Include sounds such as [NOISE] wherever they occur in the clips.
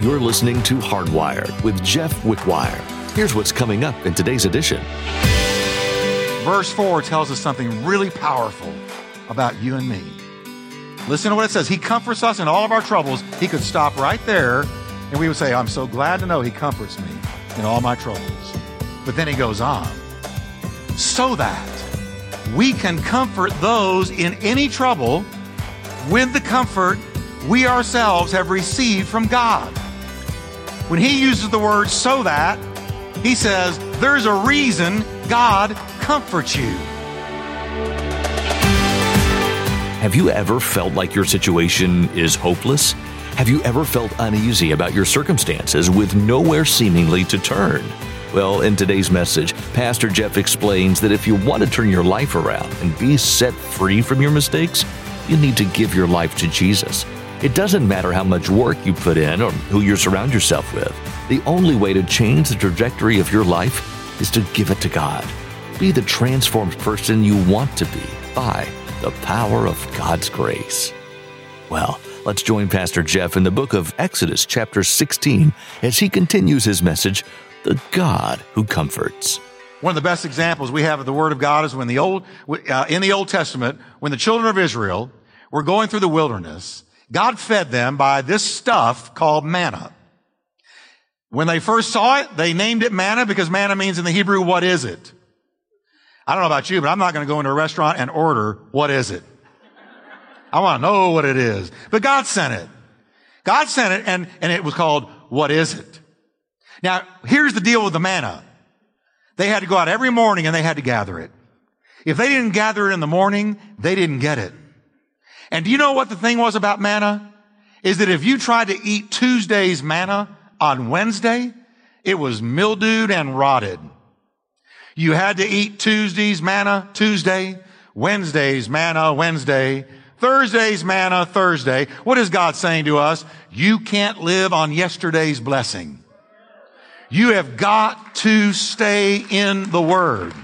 You're listening to Hardwired with Jeff Wickwire. Here's what's coming up in today's edition. Verse 4 tells us something really powerful about you and me. Listen to what it says. He comforts us in all of our troubles. He could stop right there and we would say, I'm so glad to know He comforts me in all my troubles. But then He goes on, so that we can comfort those in any trouble with the comfort we ourselves have received from God. When he uses the word so that, he says, there's a reason God comforts you. Have you ever felt like your situation is hopeless? Have you ever felt uneasy about your circumstances with nowhere seemingly to turn? Well, in today's message, Pastor Jeff explains that if you want to turn your life around and be set free from your mistakes, you need to give your life to Jesus. It doesn't matter how much work you put in or who you surround yourself with. The only way to change the trajectory of your life is to give it to God. Be the transformed person you want to be by the power of God's grace. Well, let's join Pastor Jeff in the book of Exodus, chapter 16, as he continues his message The God Who Comforts. One of the best examples we have of the Word of God is when the Old, uh, in the Old Testament, when the children of Israel were going through the wilderness, God fed them by this stuff called manna. When they first saw it, they named it manna because manna means in the Hebrew, what is it? I don't know about you, but I'm not going to go into a restaurant and order, what is it? I want to know what it is. But God sent it. God sent it and, and it was called, what is it? Now, here's the deal with the manna. They had to go out every morning and they had to gather it. If they didn't gather it in the morning, they didn't get it. And do you know what the thing was about manna? Is that if you tried to eat Tuesday's manna on Wednesday, it was mildewed and rotted. You had to eat Tuesday's manna Tuesday, Wednesday's manna Wednesday, Thursday's manna Thursday. What is God saying to us? You can't live on yesterday's blessing. You have got to stay in the Word.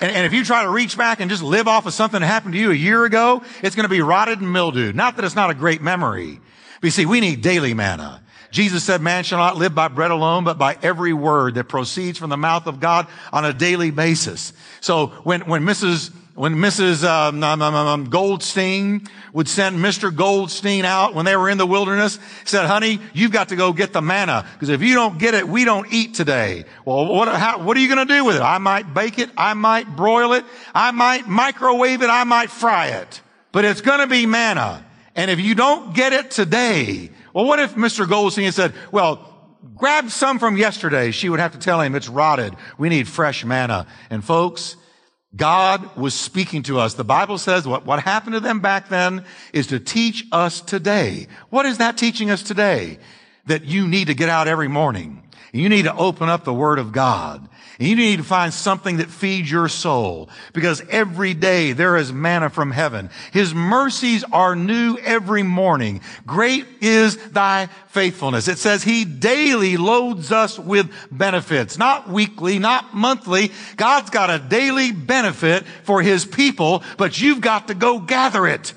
And, and, if you try to reach back and just live off of something that happened to you a year ago, it's going to be rotted and mildewed. Not that it's not a great memory. But you see, we need daily manna. Jesus said, man shall not live by bread alone, but by every word that proceeds from the mouth of God on a daily basis. So when, when Mrs when Mrs. Um, um, um, um, Goldstein would send Mr. Goldstein out when they were in the wilderness, said, honey, you've got to go get the manna, because if you don't get it, we don't eat today. Well, what, how, what are you going to do with it? I might bake it, I might broil it, I might microwave it, I might fry it. But it's going to be manna. And if you don't get it today, well, what if Mr. Goldstein said, well, grab some from yesterday? She would have to tell him it's rotted. We need fresh manna. And folks, God was speaking to us. The Bible says what, what happened to them back then is to teach us today. What is that teaching us today? That you need to get out every morning. You need to open up the Word of God. You need to find something that feeds your soul because every day there is manna from heaven. His mercies are new every morning. Great is thy faithfulness. It says he daily loads us with benefits, not weekly, not monthly. God's got a daily benefit for his people, but you've got to go gather it.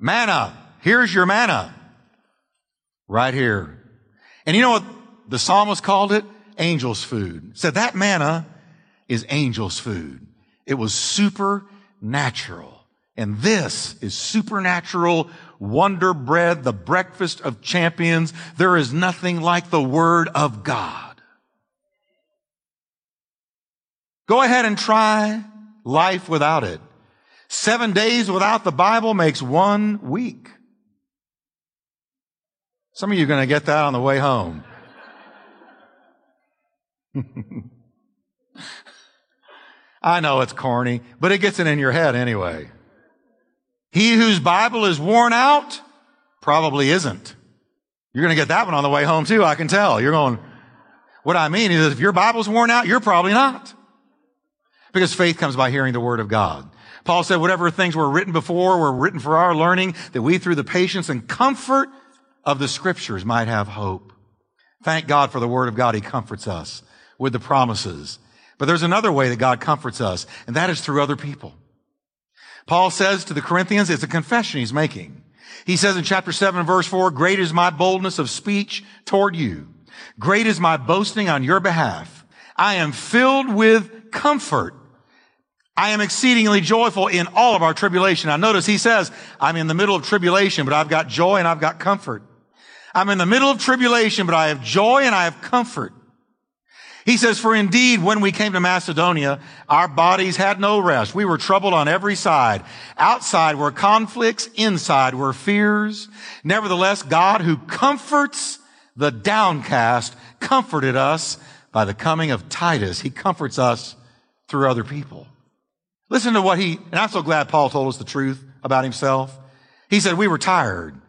Manna. Here's your manna. Right here. And you know what the psalmist called it? Angel's food. Said that manna is angel's food. It was supernatural. And this is supernatural wonder bread, the breakfast of champions. There is nothing like the word of God. Go ahead and try life without it. Seven days without the Bible makes one week. Some of you are going to get that on the way home. [LAUGHS] I know it's corny, but it gets it in your head anyway. He whose Bible is worn out probably isn't. You're going to get that one on the way home too, I can tell. You're going, what I mean is if your Bible's worn out, you're probably not. Because faith comes by hearing the Word of God. Paul said, whatever things were written before were written for our learning, that we through the patience and comfort of the scriptures might have hope. Thank God for the word of God. He comforts us with the promises. But there's another way that God comforts us, and that is through other people. Paul says to the Corinthians, it's a confession he's making. He says in chapter 7 verse 4, great is my boldness of speech toward you. Great is my boasting on your behalf. I am filled with comfort. I am exceedingly joyful in all of our tribulation. Now notice he says, I'm in the middle of tribulation, but I've got joy and I've got comfort. I'm in the middle of tribulation, but I have joy and I have comfort. He says, for indeed, when we came to Macedonia, our bodies had no rest. We were troubled on every side. Outside were conflicts. Inside were fears. Nevertheless, God who comforts the downcast comforted us by the coming of Titus. He comforts us through other people. Listen to what he, and I'm so glad Paul told us the truth about himself. He said, we were tired.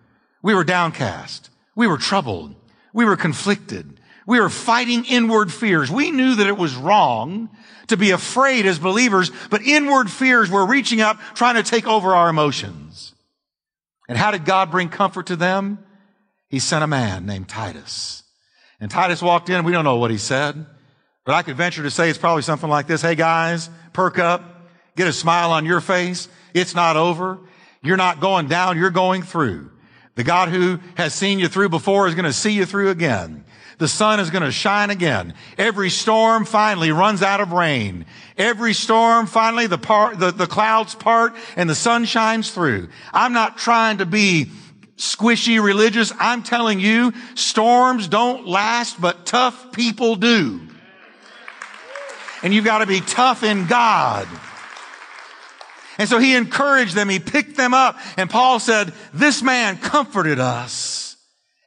We were downcast. We were troubled. We were conflicted. We were fighting inward fears. We knew that it was wrong to be afraid as believers, but inward fears were reaching up, trying to take over our emotions. And how did God bring comfort to them? He sent a man named Titus. And Titus walked in. We don't know what he said, but I could venture to say it's probably something like this. Hey guys, perk up. Get a smile on your face. It's not over. You're not going down. You're going through. The God who has seen you through before is going to see you through again. The sun is going to shine again. Every storm finally runs out of rain. Every storm finally the part, the, the clouds part and the sun shines through. I'm not trying to be squishy religious. I'm telling you, storms don't last, but tough people do. And you've got to be tough in God. And so he encouraged them. He picked them up. And Paul said, this man comforted us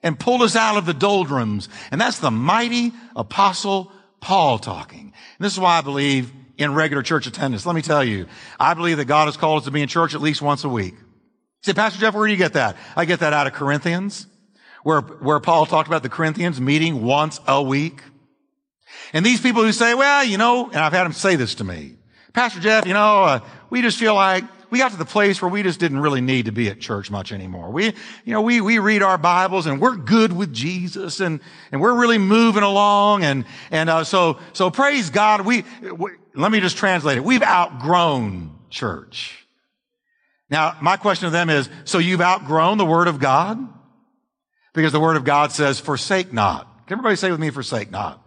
and pulled us out of the doldrums. And that's the mighty apostle Paul talking. And this is why I believe in regular church attendance. Let me tell you, I believe that God has called us to be in church at least once a week. Say, Pastor Jeff, where do you get that? I get that out of Corinthians, where, where Paul talked about the Corinthians meeting once a week. And these people who say, well, you know, and I've had them say this to me, Pastor Jeff, you know, uh, we just feel like we got to the place where we just didn't really need to be at church much anymore. We, you know, we, we read our Bibles and we're good with Jesus and, and we're really moving along. And, and, uh, so, so praise God. We, we, let me just translate it. We've outgrown church. Now, my question to them is, so you've outgrown the Word of God? Because the Word of God says, forsake not. Can everybody say with me, forsake not?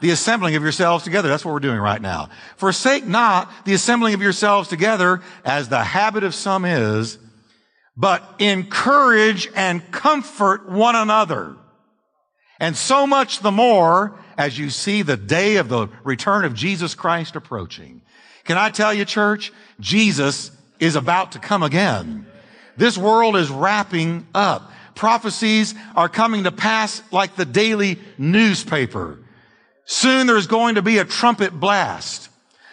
The assembling of yourselves together. That's what we're doing right now. Forsake not the assembling of yourselves together as the habit of some is, but encourage and comfort one another. And so much the more as you see the day of the return of Jesus Christ approaching. Can I tell you, church? Jesus is about to come again. This world is wrapping up. Prophecies are coming to pass like the daily newspaper. Soon there's going to be a trumpet blast.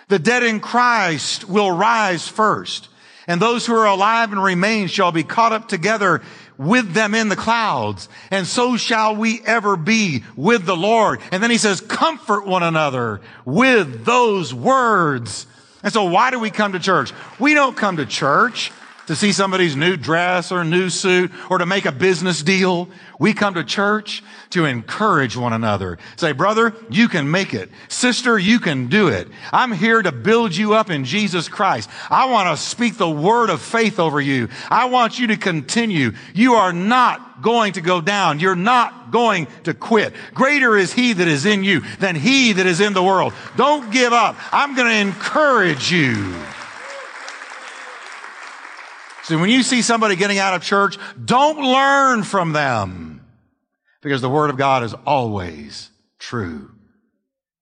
The dead in Christ will rise first. And those who are alive and remain shall be caught up together with them in the clouds. And so shall we ever be with the Lord. And then he says, comfort one another with those words. And so why do we come to church? We don't come to church to see somebody's new dress or new suit or to make a business deal. We come to church to encourage one another. Say, brother, you can make it. Sister, you can do it. I'm here to build you up in Jesus Christ. I want to speak the word of faith over you. I want you to continue. You are not going to go down. You're not going to quit. Greater is he that is in you than he that is in the world. Don't give up. I'm going to encourage you. So when you see somebody getting out of church, don't learn from them because the word of God is always true.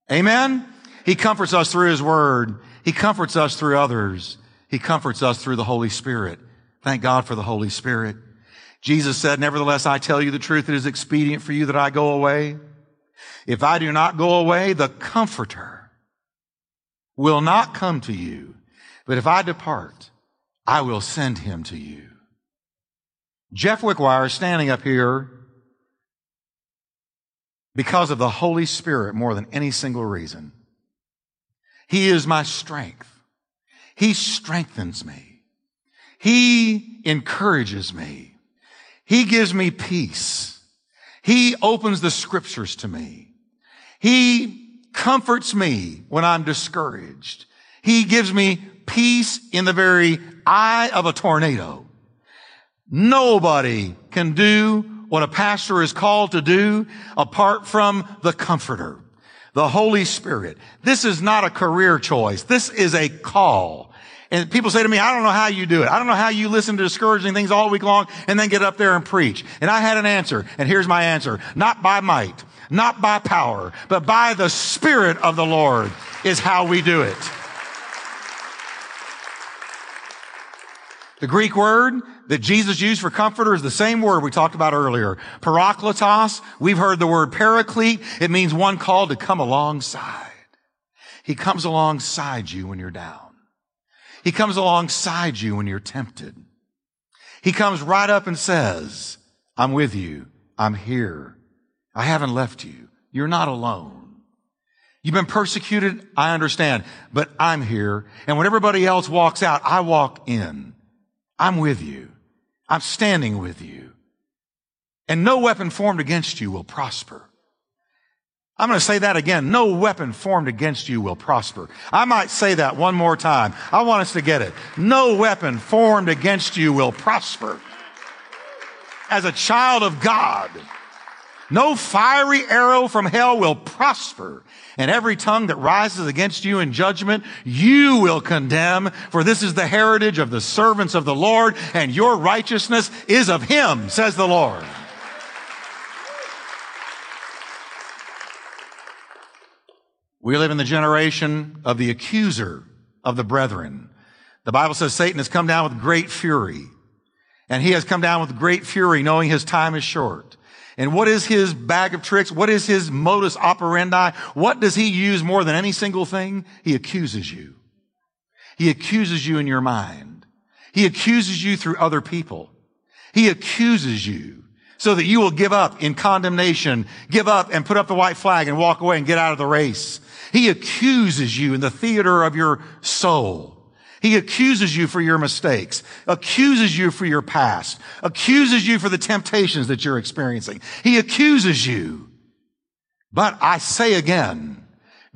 Amen. He comforts us through his word. He comforts us through others. He comforts us through the Holy Spirit. Thank God for the Holy Spirit. Jesus said, nevertheless, I tell you the truth. It is expedient for you that I go away. If I do not go away, the comforter will not come to you. But if I depart, I will send him to you. Jeff Wickwire is standing up here because of the Holy Spirit more than any single reason. He is my strength. He strengthens me. He encourages me. He gives me peace. He opens the scriptures to me. He comforts me when I'm discouraged. He gives me peace in the very eye of a tornado. Nobody can do what a pastor is called to do apart from the comforter, the Holy Spirit. This is not a career choice. This is a call. And people say to me, I don't know how you do it. I don't know how you listen to discouraging things all week long and then get up there and preach. And I had an answer. And here's my answer. Not by might, not by power, but by the Spirit of the Lord is how we do it. The Greek word that Jesus used for comforter is the same word we talked about earlier. Parakletos. We've heard the word paraclete. It means one called to come alongside. He comes alongside you when you're down. He comes alongside you when you're tempted. He comes right up and says, I'm with you. I'm here. I haven't left you. You're not alone. You've been persecuted. I understand, but I'm here. And when everybody else walks out, I walk in. I'm with you. I'm standing with you. And no weapon formed against you will prosper. I'm going to say that again. No weapon formed against you will prosper. I might say that one more time. I want us to get it. No weapon formed against you will prosper. As a child of God, no fiery arrow from hell will prosper. And every tongue that rises against you in judgment, you will condemn. For this is the heritage of the servants of the Lord, and your righteousness is of him, says the Lord. We live in the generation of the accuser of the brethren. The Bible says Satan has come down with great fury. And he has come down with great fury, knowing his time is short. And what is his bag of tricks? What is his modus operandi? What does he use more than any single thing? He accuses you. He accuses you in your mind. He accuses you through other people. He accuses you so that you will give up in condemnation, give up and put up the white flag and walk away and get out of the race. He accuses you in the theater of your soul. He accuses you for your mistakes, accuses you for your past, accuses you for the temptations that you're experiencing. He accuses you. But I say again,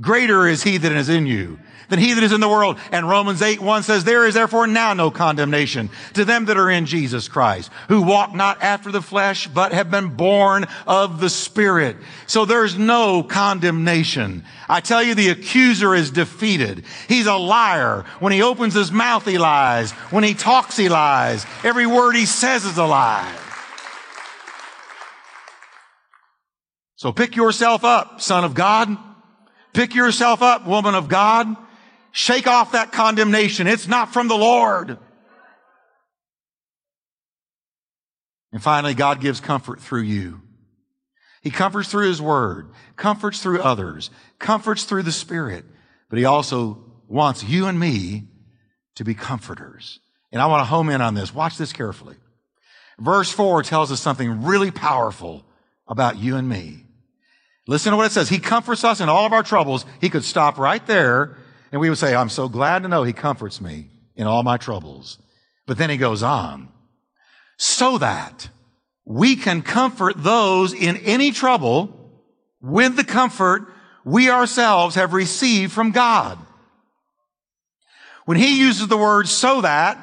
greater is he that is in you than he that is in the world. And Romans 8, 1 says, there is therefore now no condemnation to them that are in Jesus Christ, who walk not after the flesh, but have been born of the Spirit. So there's no condemnation. I tell you, the accuser is defeated. He's a liar. When he opens his mouth, he lies. When he talks, he lies. Every word he says is a lie. So pick yourself up, son of God. Pick yourself up, woman of God. Shake off that condemnation. It's not from the Lord. And finally, God gives comfort through you. He comforts through His Word, comforts through others, comforts through the Spirit, but He also wants you and me to be comforters. And I want to home in on this. Watch this carefully. Verse 4 tells us something really powerful about you and me. Listen to what it says. He comforts us in all of our troubles. He could stop right there and we would say, I'm so glad to know he comforts me in all my troubles. But then he goes on, so that we can comfort those in any trouble with the comfort we ourselves have received from God. When he uses the word so that,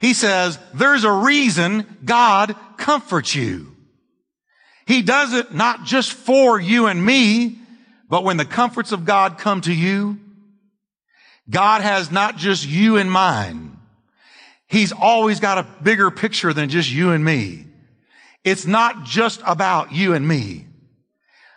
he says, there's a reason God comforts you. He does it not just for you and me, but when the comforts of God come to you, God has not just you in mind. He's always got a bigger picture than just you and me. It's not just about you and me,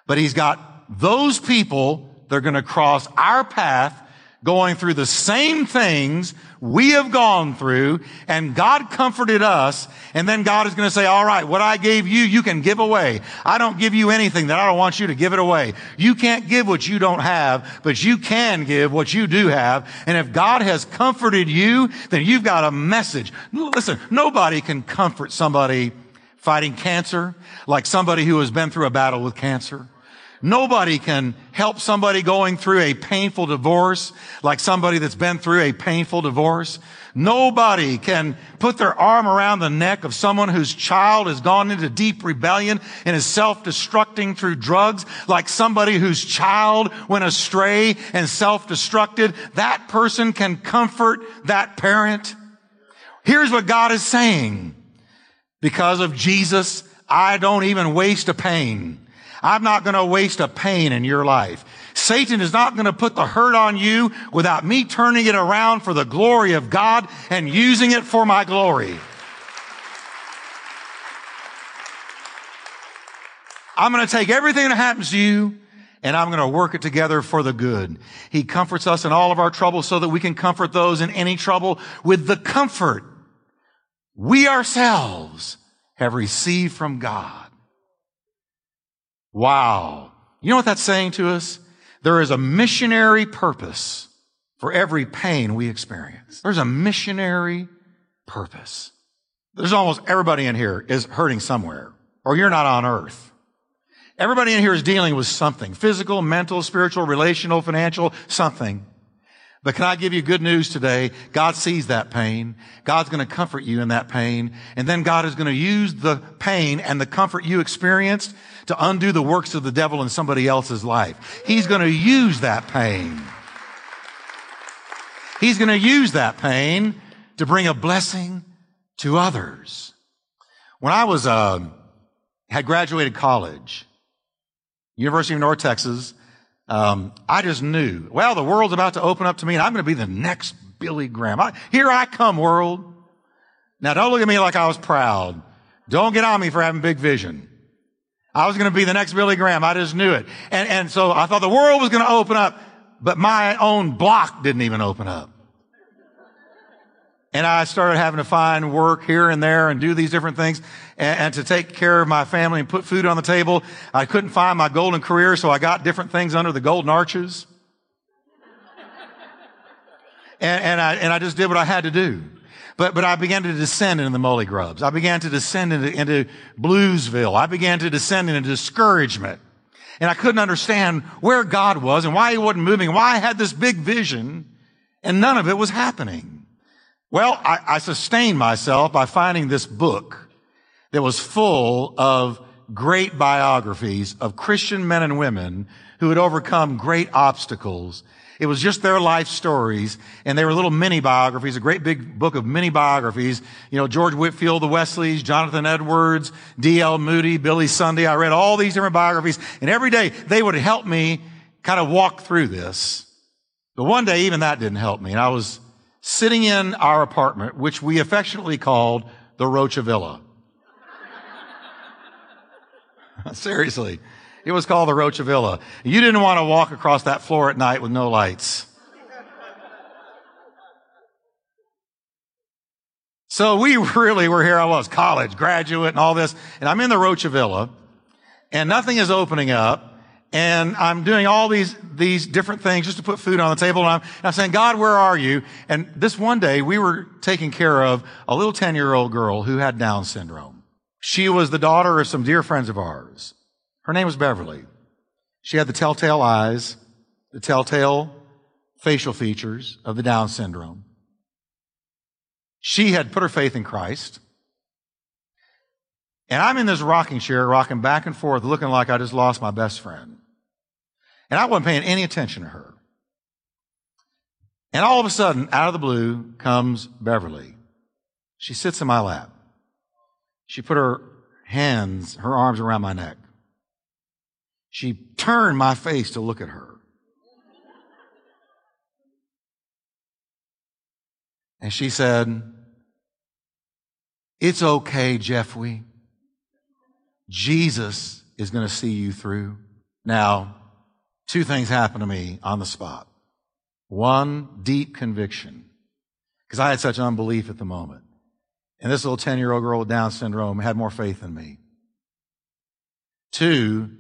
but he's got those people that are going to cross our path going through the same things we have gone through and God comforted us. And then God is going to say, all right, what I gave you, you can give away. I don't give you anything that I don't want you to give it away. You can't give what you don't have, but you can give what you do have. And if God has comforted you, then you've got a message. Listen, nobody can comfort somebody fighting cancer like somebody who has been through a battle with cancer. Nobody can help somebody going through a painful divorce like somebody that's been through a painful divorce. Nobody can put their arm around the neck of someone whose child has gone into deep rebellion and is self-destructing through drugs like somebody whose child went astray and self-destructed. That person can comfort that parent. Here's what God is saying. Because of Jesus, I don't even waste a pain. I'm not going to waste a pain in your life. Satan is not going to put the hurt on you without me turning it around for the glory of God and using it for my glory. I'm going to take everything that happens to you and I'm going to work it together for the good. He comforts us in all of our troubles so that we can comfort those in any trouble with the comfort we ourselves have received from God. Wow. You know what that's saying to us? There is a missionary purpose for every pain we experience. There's a missionary purpose. There's almost everybody in here is hurting somewhere, or you're not on earth. Everybody in here is dealing with something physical, mental, spiritual, relational, financial, something. But can I give you good news today? God sees that pain. God's going to comfort you in that pain. And then God is going to use the pain and the comfort you experienced to undo the works of the devil in somebody else's life. He's going to use that pain. He's going to use that pain to bring a blessing to others. When I was, uh, had graduated college, University of North Texas, um, I just knew, well, the world's about to open up to me and I'm going to be the next Billy Graham. I, here I come, world. Now don't look at me like I was proud. Don't get on me for having big vision. I was going to be the next Billy Graham. I just knew it. And, and so I thought the world was going to open up, but my own block didn't even open up. And I started having to find work here and there and do these different things and, and, to take care of my family and put food on the table. I couldn't find my golden career, so I got different things under the golden arches. and, and I, and I just did what I had to do. But, but I began to descend into the molly grubs. I began to descend into, into bluesville. I began to descend into discouragement. And I couldn't understand where God was and why he wasn't moving, why I had this big vision and none of it was happening. Well, I, I sustained myself by finding this book that was full of great biographies of Christian men and women who had overcome great obstacles. It was just their life stories, and they were little mini biographies, a great big book of mini biographies. You know, George Whitefield, the Wesleys, Jonathan Edwards, D.L. Moody, Billy Sunday. I read all these different biographies, and every day they would help me kind of walk through this. But one day, even that didn't help me, and I was sitting in our apartment, which we affectionately called the Rocha Villa. [LAUGHS] Seriously. It was called the Rocha Villa. You didn't want to walk across that floor at night with no lights. So we [LAUGHS] really were here. I was college graduate and all this. And I'm in the Rocha Villa and nothing is opening up and I'm doing all these, these different things just to put food on the table. And I'm, and I'm saying, God, where are you? And this one day we were taking care of a little 10 year old girl who had Down syndrome. She was the daughter of some dear friends of ours. Her name was Beverly. She had the telltale eyes, the telltale facial features of the Down syndrome. She had put her faith in Christ. And I'm in this rocking chair, rocking back and forth, looking like I just lost my best friend. And I wasn't paying any attention to her. And all of a sudden, out of the blue, comes Beverly. She sits in my lap. She put her hands, her arms around my neck. She turned my face to look at her. And she said, It's okay, Jeffrey. Jesus is going to see you through. Now, two things happened to me on the spot. One, deep conviction, because I had such unbelief at the moment. And this little 10 year old girl with Down syndrome had more faith than me. Two,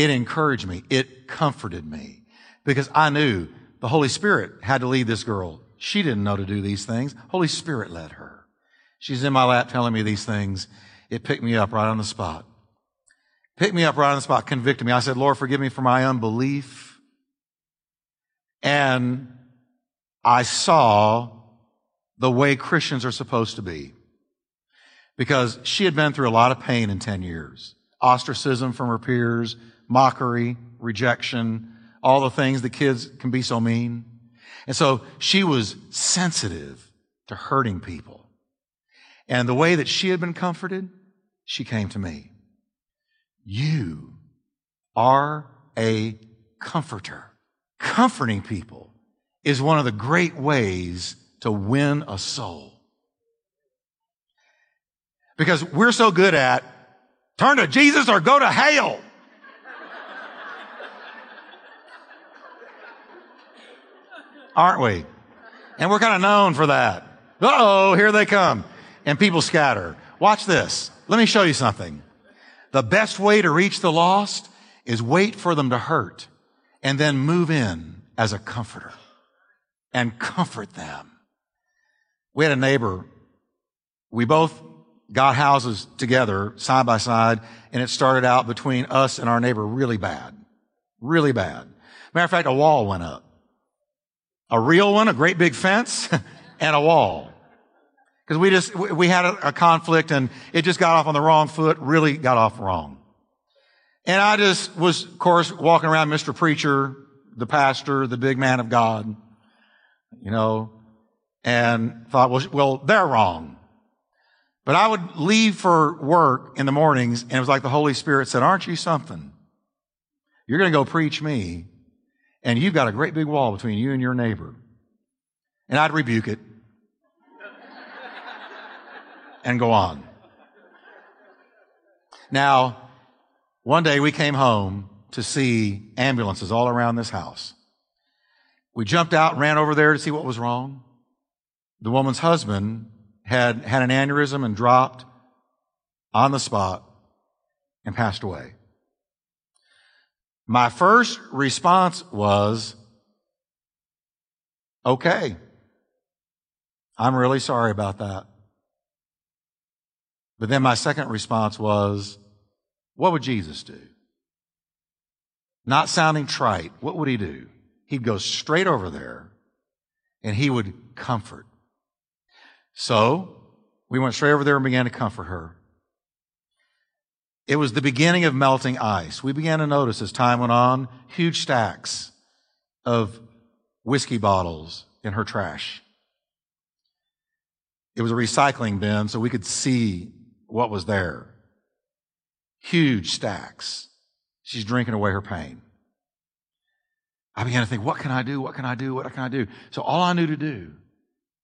it encouraged me. It comforted me because I knew the Holy Spirit had to lead this girl. She didn't know to do these things. Holy Spirit led her. She's in my lap telling me these things. It picked me up right on the spot. picked me up right on the spot, convicted me. I said, Lord, forgive me for my unbelief. And I saw the way Christians are supposed to be. Because she had been through a lot of pain in 10 years. Ostracism from her peers, mockery, rejection, all the things the kids can be so mean. And so she was sensitive to hurting people. And the way that she had been comforted, she came to me. You are a comforter. Comforting people is one of the great ways to win a soul. Because we're so good at turn to Jesus or go to hell. Aren't we? And we're kind of known for that. Oh, here they come. And people scatter. Watch this. Let me show you something. The best way to reach the lost is wait for them to hurt and then move in as a comforter and comfort them. We had a neighbor. We both got houses together side by side and it started out between us and our neighbor really bad. Really bad. Matter of fact, a wall went up. A real one, a great big fence [LAUGHS] and a wall. Because we just, we had a, conflict and it just got off on the wrong foot, really got off wrong. And I just was, of course, walking around Mr. Preacher, the pastor, the big man of God, you know, and thought, well, well, they're wrong. But I would leave for work in the mornings and it was like the Holy Spirit said, aren't you something? You're going to go preach me and you've got a great big wall between you and your neighbor. And I'd rebuke it and go on. Now, one day we came home to see ambulances all around this house. We jumped out and ran over there to see what was wrong. The woman's husband had had an aneurysm and dropped on the spot and passed away. My first response was, okay. I'm really sorry about that. But then my second response was, what would Jesus do? Not sounding trite, what would he do? He'd go straight over there and he would comfort. So we went straight over there and began to comfort her. It was the beginning of melting ice. We began to notice as time went on huge stacks of whiskey bottles in her trash. It was a recycling bin, so we could see what was there. Huge stacks. She's drinking away her pain. I began to think, what can I do? What can I do? What can I do? So all I knew to do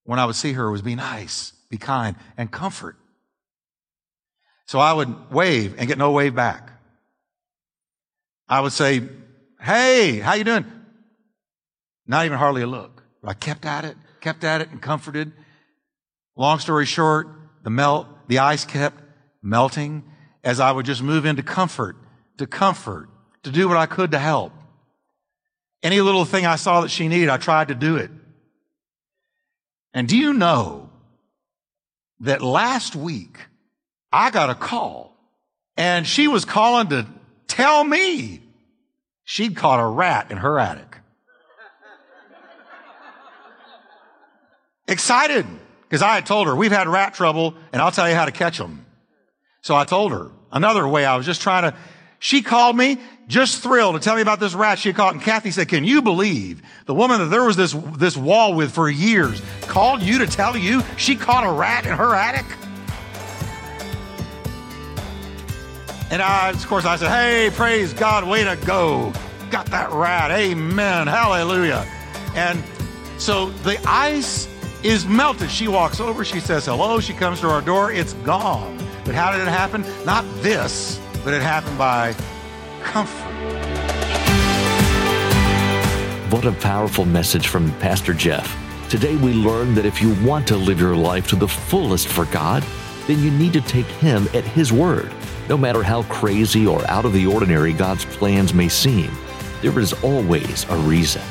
when I would see her was be nice, be kind, and comfort. So I would wave and get no wave back. I would say, Hey, how you doing? Not even hardly a look. But I kept at it, kept at it and comforted. Long story short, the melt, the ice kept melting as I would just move into comfort, to comfort, to do what I could to help. Any little thing I saw that she needed, I tried to do it. And do you know that last week I got a call and she was calling to tell me she'd caught a rat in her attic. Excited. Because I had told her, we've had rat trouble and I'll tell you how to catch them. So I told her another way. I was just trying to, she called me just thrilled to tell me about this rat she caught. And Kathy said, can you believe the woman that there was this, this wall with for years called you to tell you she caught a rat in her attic? And I, of course, I said, hey, praise God, way to go. Got that rat. Amen. Hallelujah. And so the ice is melted. She walks over, she says hello, she comes to our door, it's gone. But how did it happen? Not this, but it happened by comfort. What a powerful message from Pastor Jeff. Today we learned that if you want to live your life to the fullest for God, then you need to take Him at His word. No matter how crazy or out of the ordinary God's plans may seem, there is always a reason.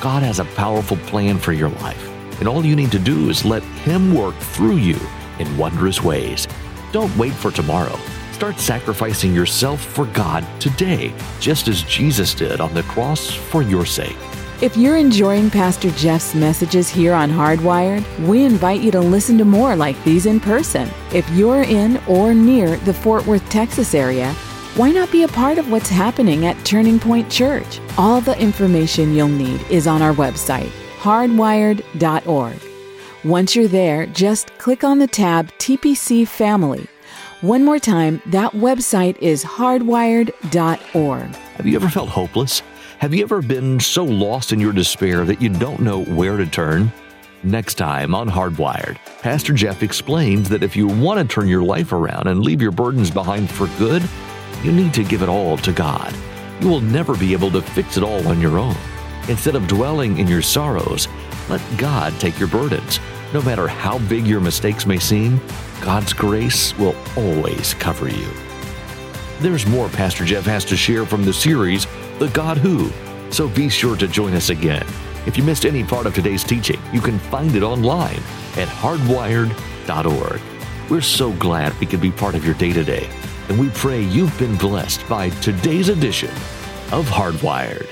God has a powerful plan for your life and all you need to do is let Him work through you in wondrous ways. Don't wait for tomorrow. Start sacrificing yourself for God today, just as Jesus did on the cross for your sake. If you're enjoying Pastor Jeff's messages here on Hardwired, we invite you to listen to more like these in person. If you're in or near the Fort Worth, Texas area, why not be a part of what's happening at Turning Point Church? All the information you'll need is on our website, hardwired.org. Once you're there, just click on the tab TPC Family. One more time, that website is hardwired.org. Have you ever felt hopeless? Have you ever been so lost in your despair that you don't know where to turn? Next time on Hardwired, Pastor Jeff explains that if you want to turn your life around and leave your burdens behind for good, you need to give it all to God. You will never be able to fix it all on your own. Instead of dwelling in your sorrows, let God take your burdens. No matter how big your mistakes may seem, God's grace will always cover you. There's more Pastor Jeff has to share from the series, The God Who, so be sure to join us again. If you missed any part of today's teaching, you can find it online at hardwired.org. We're so glad we could be part of your day to day, and we pray you've been blessed by today's edition of Hardwired.